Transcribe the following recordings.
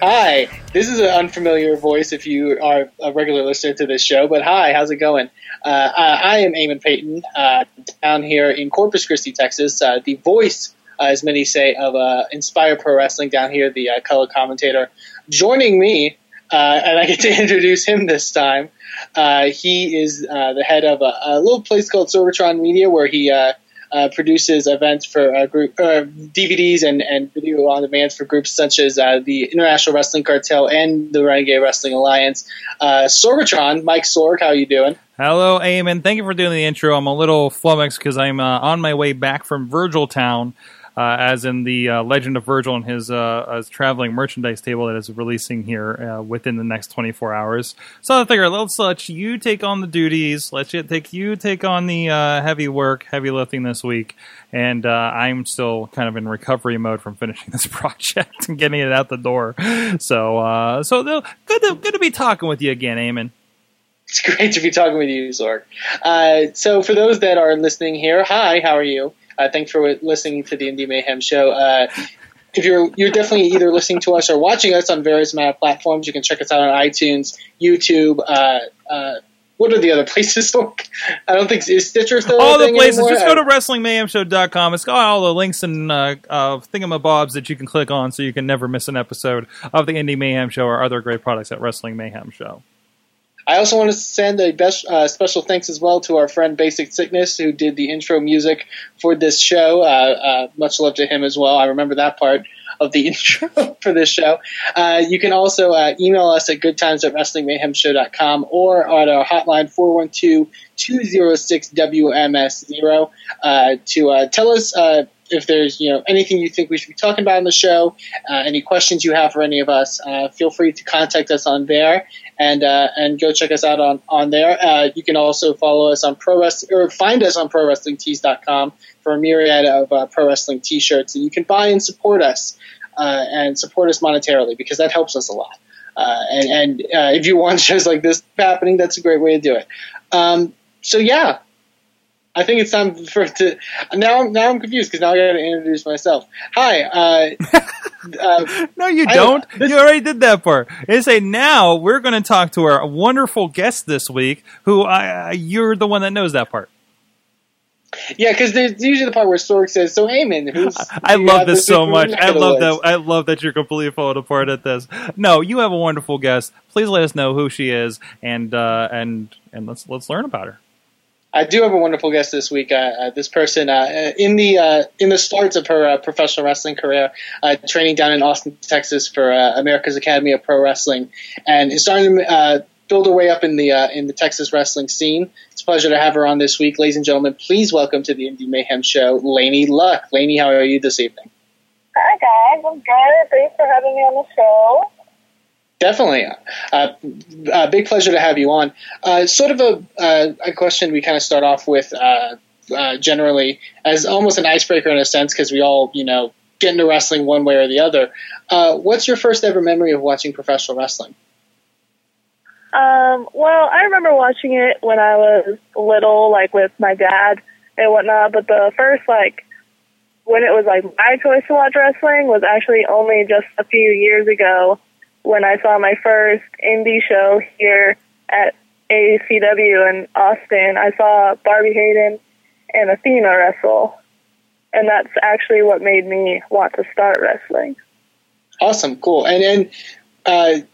Hi, this is an unfamiliar voice if you are a regular listener to this show, but hi, how's it going? Uh, I, I am Eamon Payton, uh, down here in Corpus Christi, Texas, uh, the voice, uh, as many say, of uh, Inspire Pro Wrestling down here, the uh, color commentator. Joining me, uh, and I get to introduce him this time, uh, he is uh, the head of a, a little place called Sorgatron Media where he uh, produces events for uh, group uh, DVDs and, and video on demand for groups such as uh, the International Wrestling Cartel and the Renegade Wrestling Alliance. Uh, Sorgatron, Mike Sorg, how you doing? Hello, Eamon. Thank you for doing the intro. I'm a little flummoxed because I'm on my way back from Virgil Town, uh, as in the uh, Legend of Virgil and his, uh, his traveling merchandise table that is releasing here uh, within the next 24 hours. So I figured let's let you take on the duties. Let's you take you take on the uh, heavy work, heavy lifting this week. And uh, I'm still kind of in recovery mode from finishing this project and getting it out the door. So, so good to good to be talking with you again, Eamon. It's great to be talking with you, Sorg. Uh, so, for those that are listening here, hi, how are you? Uh, thanks for listening to the Indie Mayhem show. Uh, if you're you're definitely either listening to us or watching us on various amount of platforms, you can check us out on iTunes, YouTube. Uh, uh, what are the other places? I don't think is Stitcher still all the places. anymore? Just go to WrestlingMayhemShow.com. It's got all the links and uh, uh, thingamabobs that you can click on, so you can never miss an episode of the Indie Mayhem Show or other great products at Wrestling Mayhem Show. I also want to send a best, uh, special thanks as well to our friend Basic Sickness, who did the intro music for this show. Uh, uh, much love to him as well. I remember that part of the intro for this show. Uh, you can also uh, email us at goodtimes at wrestlingmayhemshow.com or on our hotline 412-206-WMS0 uh, to tell us if there's you know anything you think we should be talking about on the show, uh, any questions you have for any of us. Uh, feel free to contact us on there and uh, and go check us out on on there. Uh, you can also follow us on pro wrestling or find us on prowrestlingtees.com for a myriad of uh, pro wrestling t-shirts that you can buy and support us uh, and support us monetarily because that helps us a lot. Uh, and and uh, if you want shows like this happening, that's a great way to do it. Um, so yeah, I think it's time for to now. Now I'm confused because now I got to introduce myself. Hi. Uh, No, you don't. this- you already did that part. They say now we're going to talk to our wonderful guest this week, who I, you're the one that knows that part. yeah, because there's usually the part where Sorg says, "So, Eamon, who's?" I love this so much. I love that. I love that you're completely falling apart at this. No, you have a wonderful guest. Please let us know who she is, and uh, and and let's let's learn about her. I do have a wonderful guest this week. Uh, uh, this person, uh, in the uh, in the starts of her uh, professional wrestling career, uh, training down in Austin, Texas, for uh, America's Academy of Pro Wrestling, and is starting to uh, build her way up in the uh, in the Texas wrestling scene. It's a pleasure to have her on this week, ladies and gentlemen. Please welcome to the Indie Mayhem Show, Lainey Luck. Lainey, how are you this evening? Hi guys, I'm good. Thanks for having me on the show. Definitely. Uh, uh, big pleasure to have you on. Uh, sort of a, uh, a question we kind of start off with uh, uh, generally as almost an icebreaker in a sense because we all, you know, get into wrestling one way or the other. What's your first ever memory of watching professional wrestling? Um, well, I remember watching it when I was little, like with my dad and whatnot. But the first, like, when it was like my choice to watch wrestling was actually only just a few years ago when I saw my first indie show here at ACW in Austin. I saw Barbi Hayden and Athena wrestle, and that's actually what made me want to start wrestling. Awesome, cool. And and uh,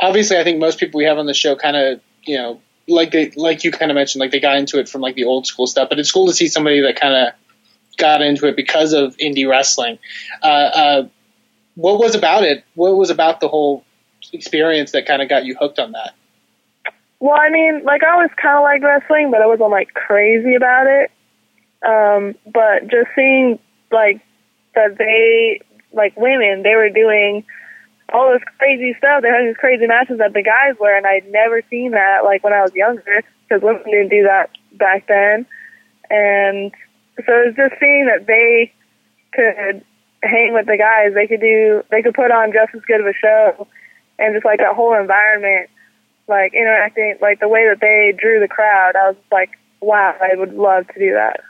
obviously, I think most people we have on the show kind of, you know, like they like you kind of mentioned, like they got into it from like the old school stuff. But it's cool to see somebody that kind of got into it because of indie wrestling. Uh, uh, what was about it? What was about the whole experience that kind of got you hooked on that? Well, I mean, like I always kind of liked wrestling, but I wasn't like crazy about it. Um, but just seeing like that they like women, they were doing all this crazy stuff. They had these crazy matches that the guys were, and I'd never seen that like when I was younger because women didn't do that back then. And so it was just seeing that they could hang with the guys. They could do, they could put on just as good of a show, and just like that whole environment, like interacting, like the way that they drew the crowd. I was like, wow, I would love to do that.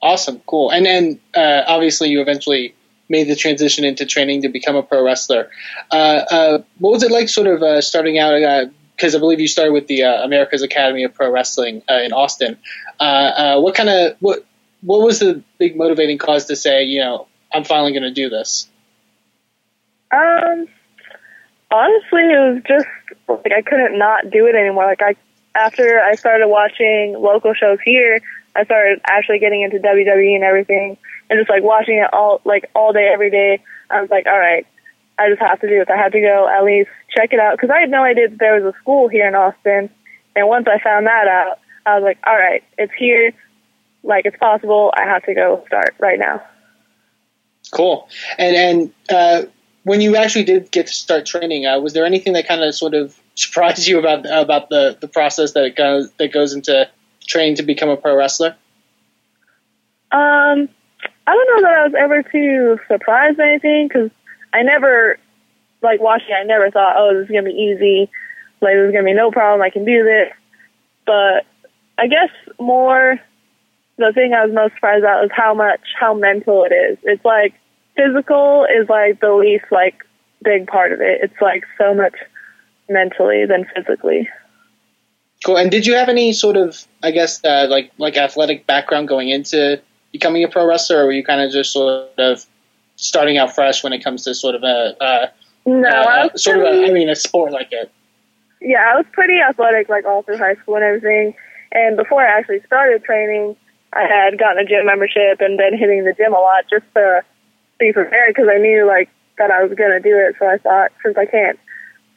Awesome, cool. And then uh, obviously you eventually made the transition into training to become a pro wrestler. Uh, uh, what was it like, sort of uh, starting out? Because I believe you started with the uh, America's Academy of Pro Wrestling uh, in Austin. what kind of what what was the big motivating cause to say, you know, I'm finally going to do this? Um, honestly, it was just like I couldn't not do it anymore. Like I, after I started watching local shows here, I started actually getting into WWE and everything, and just like watching it all like all day every day. I was like, all right, I just have to do this. I had to go at least check it out because I had no idea that there was a school here in Austin. And once I found that out, I was like, all right, it's here. Like it's possible. I have to go start right now. Cool. And and uh, when you actually did get to start training, uh, was there anything that kind of sort of surprised you about about the the process that it goes that goes into training to become a pro wrestler? Um, I don't know that I was ever too surprised by anything because I never, like watching, I never thought, oh, this is gonna be easy. Like this is gonna be no problem. I can do this. But I guess more the thing I was most surprised about is how much how mental it is. It's like physical is like the least like big part of it. It's like so much mentally than physically. Cool. And did you have any sort of, I guess, uh, like like athletic background going into becoming a pro wrestler, or were you kind of just sort of starting out fresh when it comes to sort of a, a no, uh, sort pretty, of a, I mean, a sport like it? Yeah, I was pretty athletic, like all through high school and everything. And before I actually started training, I had gotten a gym membership and been hitting the gym a lot just to be prepared because I knew like that I was going to do it. So I thought, since I can't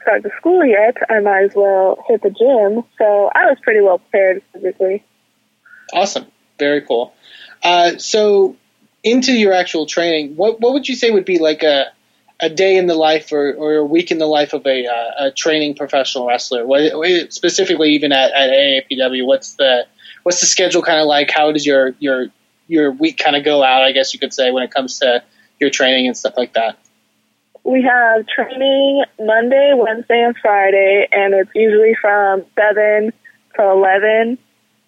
start the school yet, I might as well hit the gym. So I was pretty well prepared physically. Awesome. Very cool. Uh, so into your actual training, what what would you say would be like a a day in the life or, or a week in the life of a, uh, a training professional wrestler? What, specifically, even at, at AAPW, what's the what's the schedule kind of like? How does your your your week kind of go out? I guess you could say when it comes to your training and stuff like that. We have training Monday, Wednesday, and Friday, and it's usually from seven to eleven.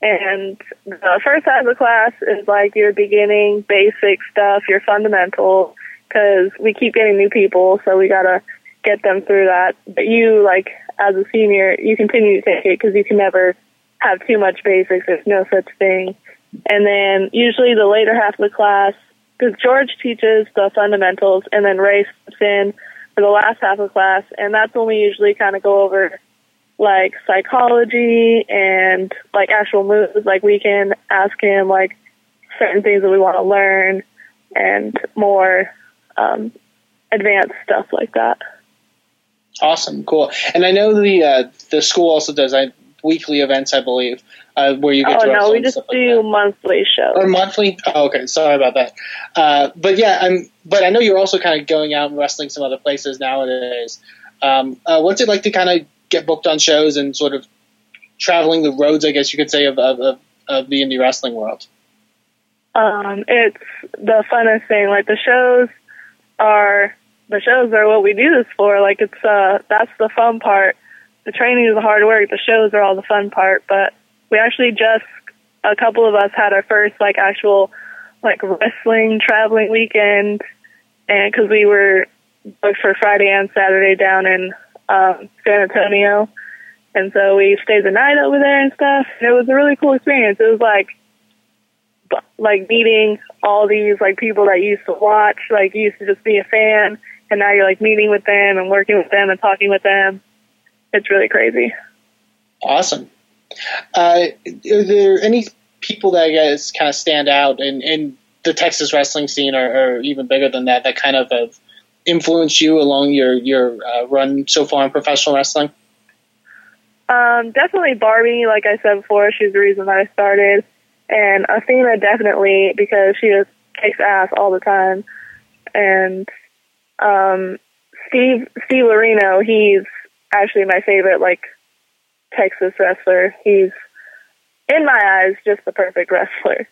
And the first half of the class is like your beginning basic stuff, your fundamentals, because we keep getting new people, so we gotta get them through that. But you, like, as a senior, you continue to take it because you can never have too much basics. There's no such thing. And then usually the later half of the class, because George teaches the fundamentals, and then Ray steps in for the last half of class, and that's when we usually kind of go over like psychology and like actual moves. Like we can ask him like certain things that we want to learn and more um, advanced stuff like that. Awesome, cool. And I know the uh, the school also does I, weekly events, I believe, uh, where you get. To? Oh no, we just do like monthly shows. Or monthly? Oh, okay, sorry about that. Uh, but yeah, I'm. But I know you're also kind of going out and wrestling some other places nowadays. Um, uh, what's it like to kind of get booked on shows and sort of traveling the roads, I guess you could say, of, of, of the indie wrestling world? Um, it's the funnest thing. Like the shows are the shows are what we do this for. Like it's uh that's the fun part. The training is the hard work. The shows are all the fun part. But we actually just a couple of us had our first like actual like wrestling traveling weekend, and because we were booked for Friday and Saturday down in um, San Antonio. And so we stayed the night over there and stuff. And it was a really cool experience. It was like, like meeting all these like people that you used to watch, like you used to just be a fan, and now you're like meeting with them and working with them and talking with them. It's really crazy. Awesome. Uh, are there any people that I guess kind of stand out in, in the Texas wrestling scene, or, or even bigger than that, that kind of have influenced you along your your uh, run so far in professional wrestling? Um, definitely Barbi. Like I said before, she's the reason that I started, and Athena definitely because she just kicks ass all the time, and um, Steve Steve Larino, he's actually my favorite like Texas wrestler. He's in my eyes just the perfect wrestler.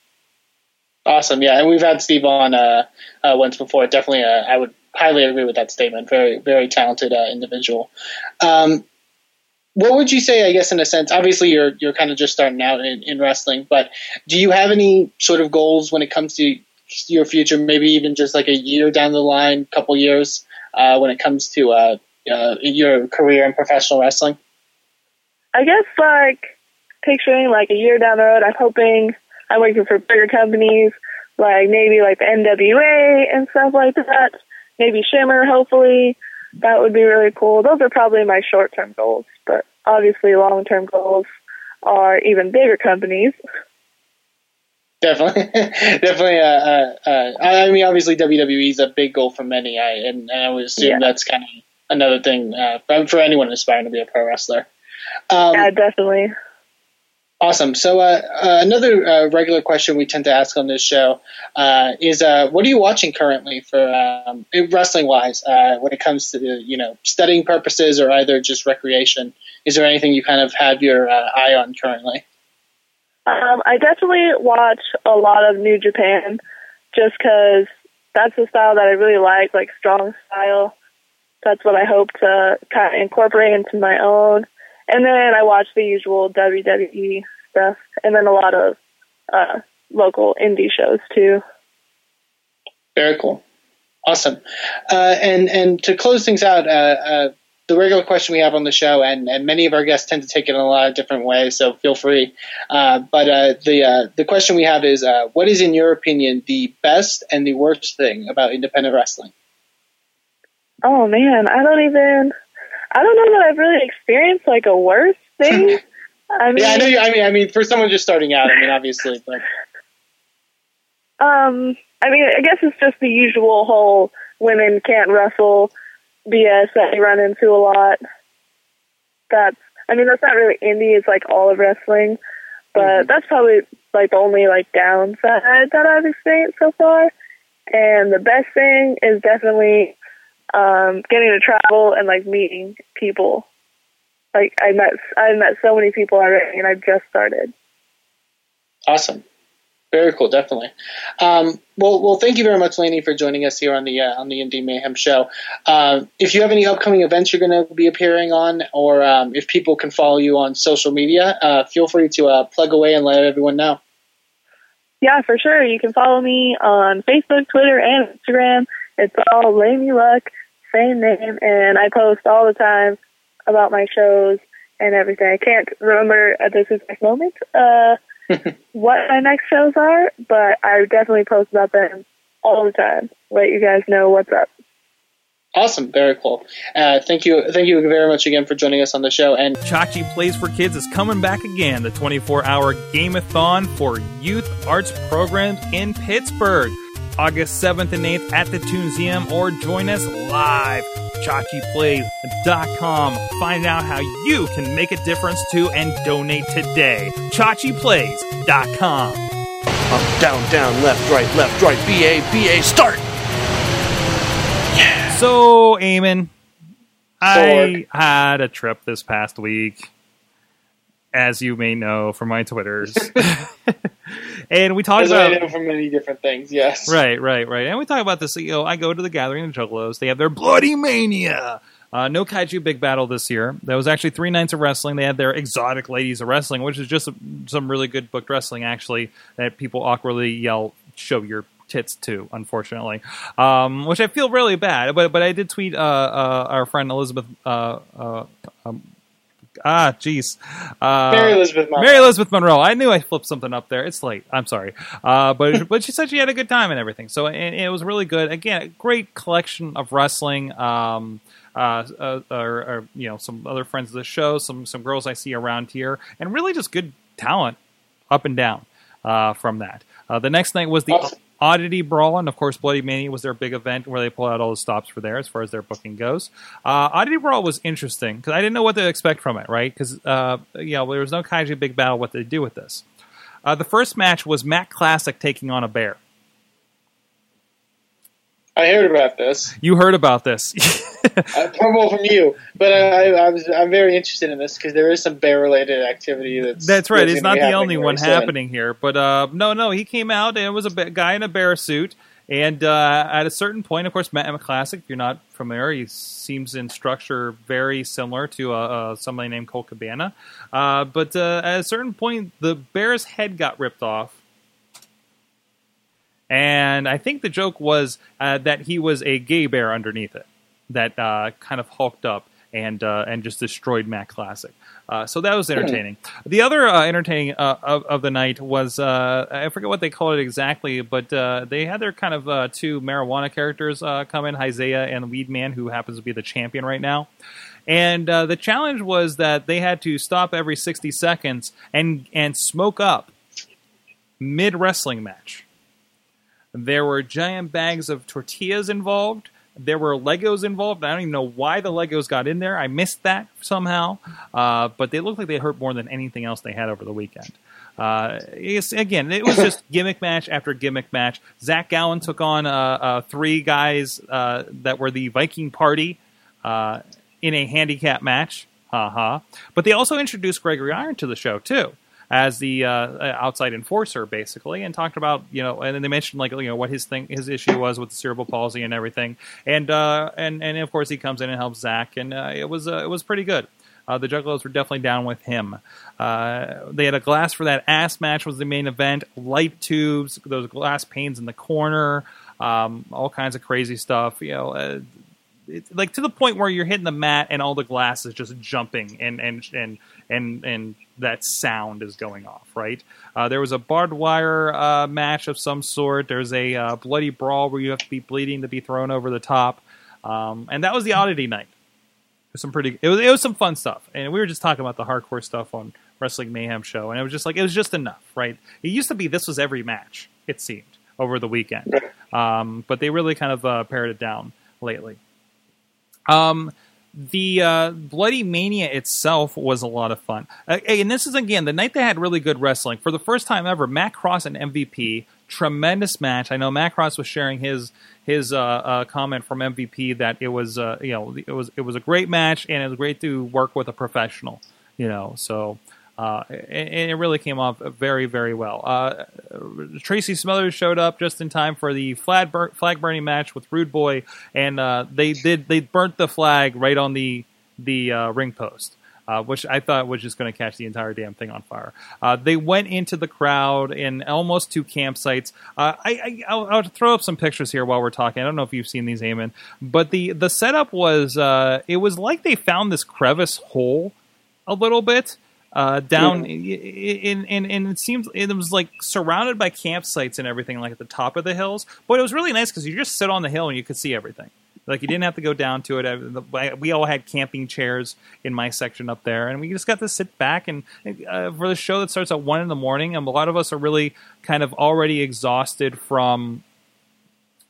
Awesome, yeah, and we've had Steve on uh, uh, once before. Definitely, uh, I would highly agree with that statement. Very, very talented uh, individual. Um, what would you say? I guess in a sense, obviously you're you're kind of just starting out in, in wrestling, but do you have any sort of goals when it comes to your future? Maybe even just like a year down the line, couple years, uh, when it comes to uh, your career in professional wrestling. I guess like picturing like a year down the road, I'm hoping I'm working for bigger companies, like maybe like the NWA and stuff like that. Maybe Shimmer, hopefully. That would be really cool. Those are probably my short term goals, but obviously long term goals are even bigger companies. Definitely, definitely. Uh, uh, uh, I mean, obviously, WWE is a big goal for many, I, and, and I would assume Yeah. that's kind of another thing uh, for, for anyone aspiring to be a pro wrestler. Um, yeah, definitely. Awesome. So uh, uh, another uh, regular question we tend to ask on this show uh, is, uh, what are you watching currently for um, wrestling wise uh, when it comes to you know studying purposes or either just recreation? Is there anything you kind of have your uh, eye on currently? Um, I definitely watch a lot of New Japan just because that's the style that I really like, like strong style. That's what I hope to kind of incorporate into my own. And then I watch the usual WWE stuff, and then a lot of uh, local indie shows too. Very cool. Awesome. Uh, and and to close things out, uh, uh, the regular question we have on the show, and, and many of our guests tend to take it in a lot of different ways, so feel free. Uh, but uh, the uh, the question we have is, uh, what is, in your opinion, the best and the worst thing about independent wrestling? Oh man, I don't even. I don't know that I've really experienced like a worse thing. I mean, Yeah, I know. You, I mean, I mean, for someone just starting out, I mean, obviously, but Um, I mean, I guess it's just the usual whole women can't wrestle BS that you run into a lot. That's, I mean, that's not really indie. It's like all of wrestling, but that's probably like the only like downside that I've experienced so far. And the best thing is definitely um, getting to travel and like meeting people. Like I met, I met so many people already, and I just started. awesome. Very cool, definitely. Um, well, well, thank you very much, Lainey, for joining us here on the uh, on the Indie Mayhem show. Um, if you have any upcoming events you're going to be appearing on, or um, if people can follow you on social media, uh, feel free to uh, plug away and let everyone know. Yeah, for sure. You can follow me on Facebook, Twitter, and Instagram. It's all Lainey Luck, same name, and I post all the time about my shows and everything. I can't remember at this exact moment uh, what my next shows are, but I definitely post about them all the time. Let you guys know what's up. Awesome, very cool. Uh, thank you, thank you very much again for joining us on the show. And Chachi Plays for Kids is coming back again, the 24 hour Gameathon for youth arts programs in Pittsburgh. August 7th and 8th at the Tuneseum, or join us live. ChachiPlays.com. Find out how you can make a difference too and donate today. ChachiPlays.com. Up, down, down, left, right, left, right, BA, BA, start! So, Eamon, I had a trip this past week, as you may know from my Twitters. and we talked about know from many different things, yes. Right, right, right. And we talk about this. You know, I go to the Gathering of Juggalos. They have their Bloody Mania. Uh, no Kaiju Big Battel this year. There was actually three nights of wrestling. They had their Exotic Ladies of Wrestling, which is just some really good booked wrestling, actually, that people awkwardly yell, show your tits to, unfortunately. Um, which I feel really bad. But but I did tweet uh, uh, our friend Elizabeth. Uh, uh, um, ah, jeez. Uh, Mary Elizabeth Monroe. Mary Elizabeth Monroe. I knew I flipped something up there. It's late. I'm sorry. Uh, but but she said she had a good time and everything. So and, it was really good. Again, a great collection of wrestling. Um, uh, uh, or, or you know some other friends of the show, some some girls I see around here, and really just good talent up and down uh, from that. Uh, the next night was the Awesome. Oddity Brawl, and of course, Bloody Mania was their big event where they pull out all the stops for there as far as their booking goes. Uh, Oddity Brawl was interesting because I didn't know what to expect from it, right? Because uh, you know there was no Kaiju Big Battel. What they do with this? Uh, the first match was Matt Classic taking on a bear. I heard about this. You heard about this. Well, from you, but I, I was I'm very interested in this because there is some bear related activity that's That's right. It's not the only one happening here, but uh, no, no, he came out and it was a guy in a bear suit. And uh, at a certain point, of course, Matt M. Classic, if you're not familiar, he seems in structure very similar to uh, uh, somebody named Colt Cabana. Uh, but uh, at a certain point, the bear's head got ripped off. And I think the joke was uh, that he was a gay bear underneath it that uh, kind of hulked up and uh, and just destroyed Matt Classic. Uh, so that was entertaining. The other uh, entertaining uh, of, of the night was uh, I forget what they called it exactly, but uh, they had their kind of uh, two marijuana characters uh, come in, Isaiah and Weed Man, who happens to be the champion right now. And uh, the challenge was that they had to stop every 60 seconds and and smoke up mid wrestling match. There were giant bags of tortillas involved. There were Legos involved. I don't even know why the Legos got in there. I missed that somehow. Uh, but they looked like they hurt more than anything else they had over the weekend. Uh, again, it was just gimmick match after gimmick match. Zach Gowen took on uh, uh, three guys uh, that were the Viking Party uh, in a handicap match. Ha ha. But they also introduced Gregory Iron to the show, too as the uh, outside enforcer, basically, and talked about you know, and then they mentioned like you know what his thing, his issue was with the cerebral palsy and everything, and uh, and and of course he comes in and helps Zach, and uh, it was uh, it was pretty good. Uh, the Juggalos were definitely down with him. Uh, they had a glass for that ass match was the main event. Light tubes, those glass panes in the corner, um, all kinds of crazy stuff. You know, uh, it's like to the point where you're hitting the mat and all the glass is just jumping and and and and and that sound is going off. Right. Uh, there was a barbed wire uh, match of some sort. There's a uh, bloody brawl where you have to be bleeding to be thrown over the top, um, and that was the oddity night. It was some pretty. It was it was some fun stuff, and we were just talking about the hardcore stuff on Wrestling Mayhem show, and it was just like it was just enough, right? It used to be this was every match. It seemed over the weekend, um, but they really kind of uh, pared it down lately. Um, the uh, Bloody Mania itself was a lot of fun. Uh, and this is, again, the night they had really good wrestling. For the first time ever, Matt Cross and MVP, tremendous match. I know Matt Cross was sharing his his uh, uh, comment from MVP that it was, uh, you know, it was it was a great match and it was great to work with a professional, you know, so... Uh, and, it really came off very, very well. Uh, Tracy Smothers showed up just in time for the flag, bur- flag burning match with Rude Boy, and uh, they did they burnt the flag right on the the uh, ring post. Uh, which I thought was just going to catch the entire damn thing on fire. Uh, they went into the crowd in almost two campsites. I, I I'll, I'll throw up some pictures here while we're talking. I don't know if you've seen these, Eamon, but the the setup was it was like they found this crevice hole a little bit uh, down in, in, and it seems it was like surrounded by campsites and everything like at the top of the hills. But it was really nice because you just sit on the hill and you could see everything. Like you didn't have to go down to it. I- we all had camping chairs in my section up there and we just got to sit back and uh, for the show that starts at one in the morning and a lot of us are really kind of already exhausted from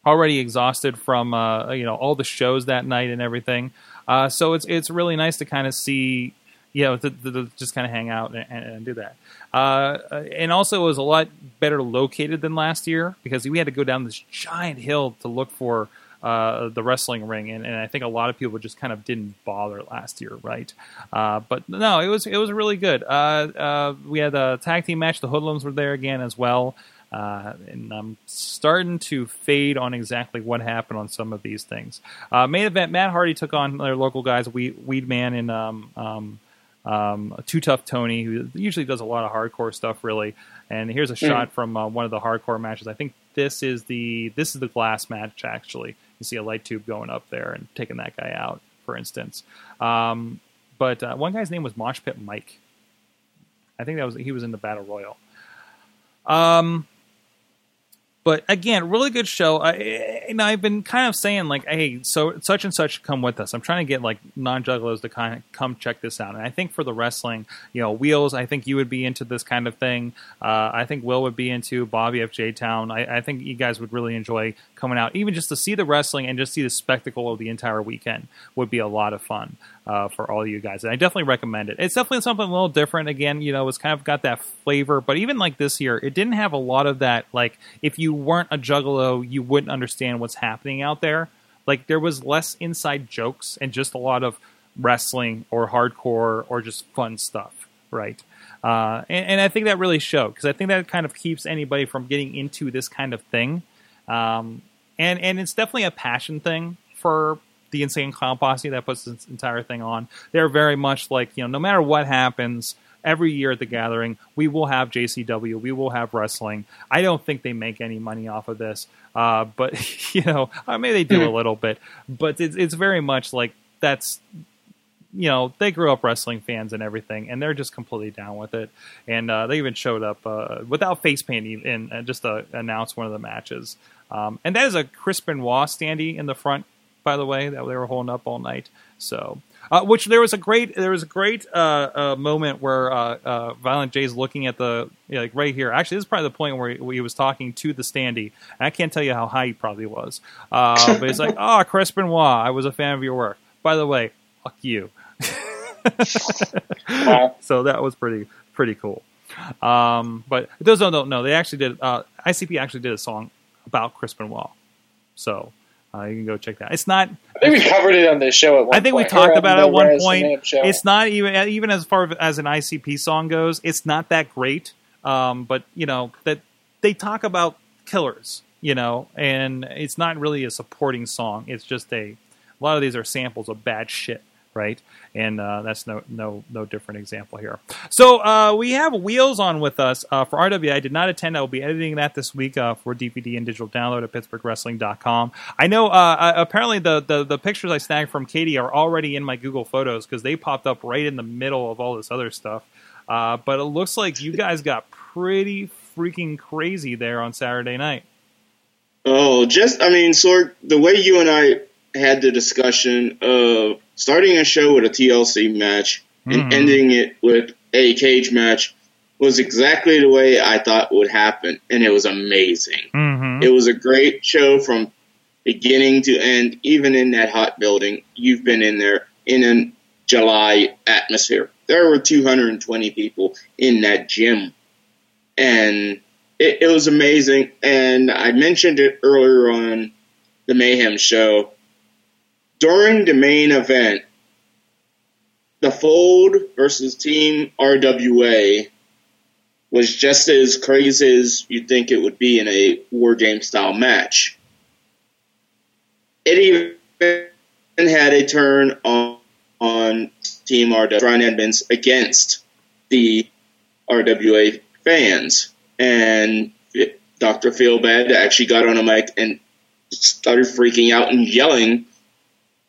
already exhausted from uh, you know all the shows that night and everything. Uh, so it's it's really nice to kind of see you know, to, to, just kind of hang out and, and, do that. Uh, and also, it was a lot better located than last year because we had to go down this giant hill to look for uh, the wrestling ring, and, and I think a lot of people just kind of didn't bother last year, right? Uh, but no, it was it was really good. Uh, uh, we had a tag team match. The Hoodlums were there again as well. Uh, and I'm starting to fade on exactly what happened on some of these things. Uh, main event: Matt Hardy took on their local guys, Weed, Weed Man and um, um, um, Too Tough Tony, who usually does a lot of hardcore stuff, really. And here's a shot from uh, one of the hardcore matches. I think this is the this is the glass match. Actually, you see a light tube going up there and taking that guy out, for instance. Um, but uh, one guy's name was Mosh Pit Mike. I think that was he was in the Battle Royal. Um, but again, really good show. I, and I've been kind of saying like, hey, so such and such come with us. I'm trying to get like non-juggalos to kind of come check this out. And I think for the wrestling, you know, Wheels, I think you would be into this kind of thing. Uh, I think Will would be into Bobby FJ Town. I, I think you guys would really enjoy coming out, even just to see the wrestling and just see the spectacle of the entire weekend would be a lot of fun. Uh, for all you guys. And I definitely recommend it. It's definitely something a little different. Again, you know, it's kind of got that flavor, but even like this year, it didn't have a lot of that. Like, if you weren't a juggalo, you wouldn't understand what's happening out there. Like, there was less inside jokes and just a lot of wrestling or hardcore or just fun stuff, right? Uh, and, and, I think that really showed because I think that kind of keeps anybody from getting into this kind of thing. Um, and and it's definitely a passion thing for the Insane Clown Posse that puts this entire thing on. They're very much like you know, no matter what happens. Every year at the gathering, we will have JCW, we will have wrestling. I don't think they make any money off of this, uh, but you know, uh, maybe they do a little bit. But it's, it's very much like that's you know they grew up wrestling fans and everything, and they're just completely down with it. And uh, they even showed up uh, without face painting and, just to announce one of the matches. Um, and that is a Chris Benoit standee in the front, by the way, that they were holding up all night. So, uh, which there was a great there was a great uh, uh, moment where uh, uh, Violent J's looking at the you know, like right here. Actually, this is probably the point where he, where he was talking to the standee. And I can't tell you how high he probably was, uh, but he's like, "Oh, Chris Benoit, I was a fan of your work. By the way, fuck you." so that was pretty pretty cool. Um, but those don't know, they actually did. Uh, ICP actually did a song about Chris Benoit, so uh, you can go check that. It's not. I think we covered it on the show at one. I think point. we talked about it at one point. It's not even even as far as an ICP song goes. It's not that great. Um, but you know that they talk about killers, you know, and it's not really a supporting song. It's just a. A lot of these are samples of bad shit right? And uh, that's no no no different example here. So uh, we have Wheels on with us uh, for RWA. I did not attend. I will be editing that this week uh, for DVD and digital download at PittsburghWrestling.com. I know. Uh, apparently, the, the the pictures I snagged from Katie are already in my Google Photos because they popped up right in the middle of all this other stuff. Uh, but it looks like you guys got pretty freaking crazy there on Saturday night. Oh, just I mean, sort the way you and I had the discussion of starting a show with a TLC match and mm-hmm. ending it with a cage match was exactly the way I thought would happen, and it was amazing. Mm-hmm. It was a great show from beginning to end, even in that hot building. You've been in there in a July atmosphere. There were 220 people in that gym, and it, it was amazing. And I mentioned it earlier on the Mayhem show during the main event, the Fold versus Team RWA was just as crazy as you'd think it would be in a war game style match. It even had a turn on, on Team RWA, Brian Edmonds against the RWA fans. And Dr. Feelbad actually got on a mic and started freaking out and yelling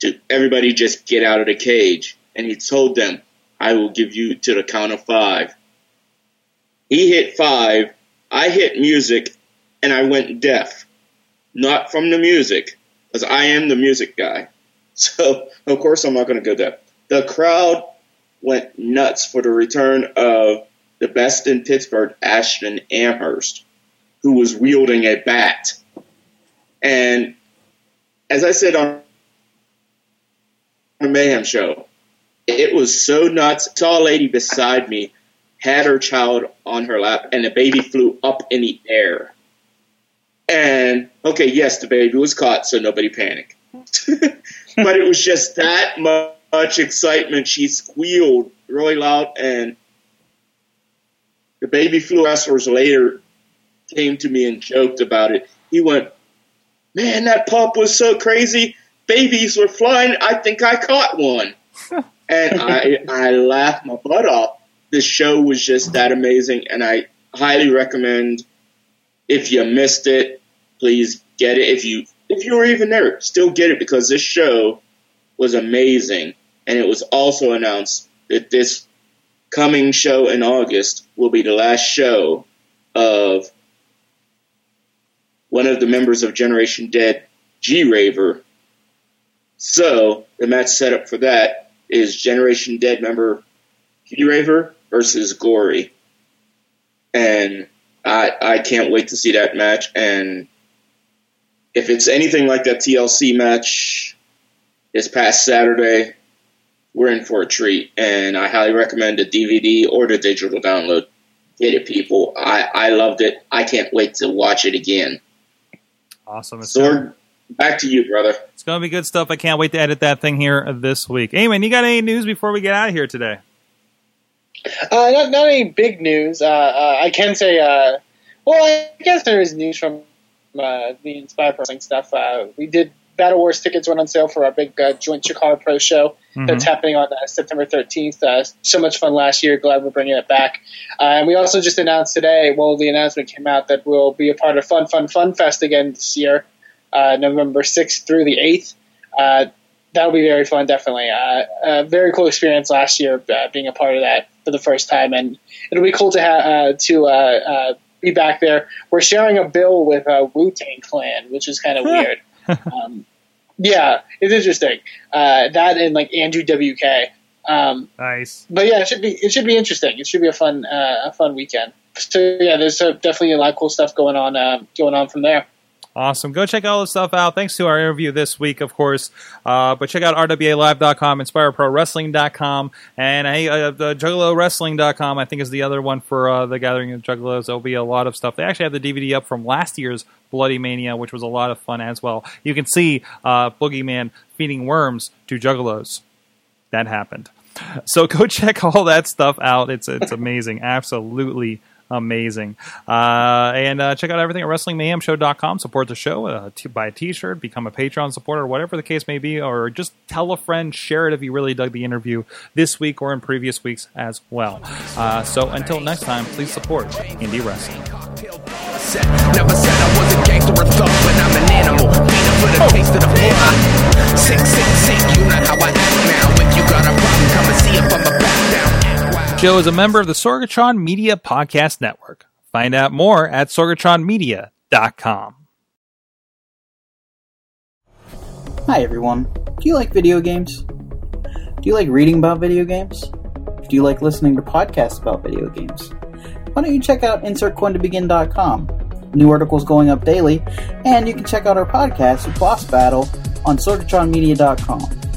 to everybody just get out of the cage. And he told them, I will give you to the count of five. He hit five. I hit music and I went deaf. Not from the music, because I am the music guy. So, of course, I'm not going to go deaf. The crowd went nuts for the return of the best in Pittsburgh, Ashton Amherst, who was wielding a bat. And as I said on Mayhem show. It was so nuts. I saw a lady beside me had her child on her lap, and the baby flew up in the air. And okay, yes, the baby was caught, so nobody panicked. but it was just that much excitement. She squealed really loud, and the baby flew wrestlers later came to me and joked about it. He went, "Man, that pup was so crazy babies were flying. I think I caught one. and I, I laughed my butt off. This show was just that amazing, and I highly recommend. If you missed it, please get it. If you if you were even there, still get it because this show was amazing, and it was also announced that this coming show in August will be the last show of one of the members of Generation Dead, G Raver, so the match setup for that is Generation Dead member Raver versus Gory. And I I can't wait to see that match. And if it's anything like that TLC match this past Saturday, we're in for a treat. And I highly recommend the DVD or the digital download. Get it, people. I, I loved it. I can't wait to watch it again. Awesome. Back to you, brother. It's going to be good stuff. I can't wait to edit that thing here this week. Eamon, you got any news before we get out of here today? Uh, not, not any big news. Uh, uh, I can say, uh, well, I guess there is news from uh, the Inspire Pro stuff. Uh, we did Battle Wars tickets went on sale for our big uh, joint Chicago Pro show Mhm. that's happening on uh, September 13th. Uh, so much fun last year. Glad we're bringing it back. Uh, and we also just announced today, well, the announcement came out that we'll be a part of Fun Fun Fun Fest again this year, uh, November 6th through the 8th. Uh, that'll be very fun, definitely. Uh, a very cool experience last year uh, being a part of that for the first time, and it'll be cool to ha- uh, to uh, uh, be back there. We're sharing a bill with uh, Wu Tang Clan, which is kind of weird. um, yeah, it's interesting. Uh, that and like Andrew WK. Um, Nice. but yeah, it should be it should be interesting. It should be a fun uh, a fun weekend. So yeah, there's uh, definitely a lot of cool stuff going on going on from there. Awesome. Go check all this stuff out. Thanks to our interview this week, of course. Uh, but check out rwalive.com, inspireprowrestling.com, and hey, uh, the juggalowrestling.com, I think, is the other one for uh, the Gathering of Juggalos. There'll be a lot of stuff. They actually have the DVD up from last year's Bloody Mania, which was a lot of fun as well. You can see uh, Boogeyman feeding worms to Juggalos. That happened. So go check all that stuff out. It's it's amazing. Absolutely amazing. Uh, and uh, check out everything at WrestlingMayhemShow.com. Support the show. Uh, t- buy a t-shirt. Become a Patreon supporter. Whatever the case may be. Or just tell a friend. Share it if you really dug the interview this week or in previous weeks as well. Uh, so until next time, please support Indie Wrestling. Never said I was a gangster or thug, but I'm an animal. Peanut for the taste of the Joe is a member of the Sorgatron Media Podcast Network. Find out more at sorgatronmedia.com. Hi everyone. Do you like video games? Do you like reading about video games? Do you like listening to podcasts about video games? Why don't you check out InsertCoinToBegin.com? New articles going up daily, and you can check out our podcast, Boss Battle, on SorgatronMedia.com.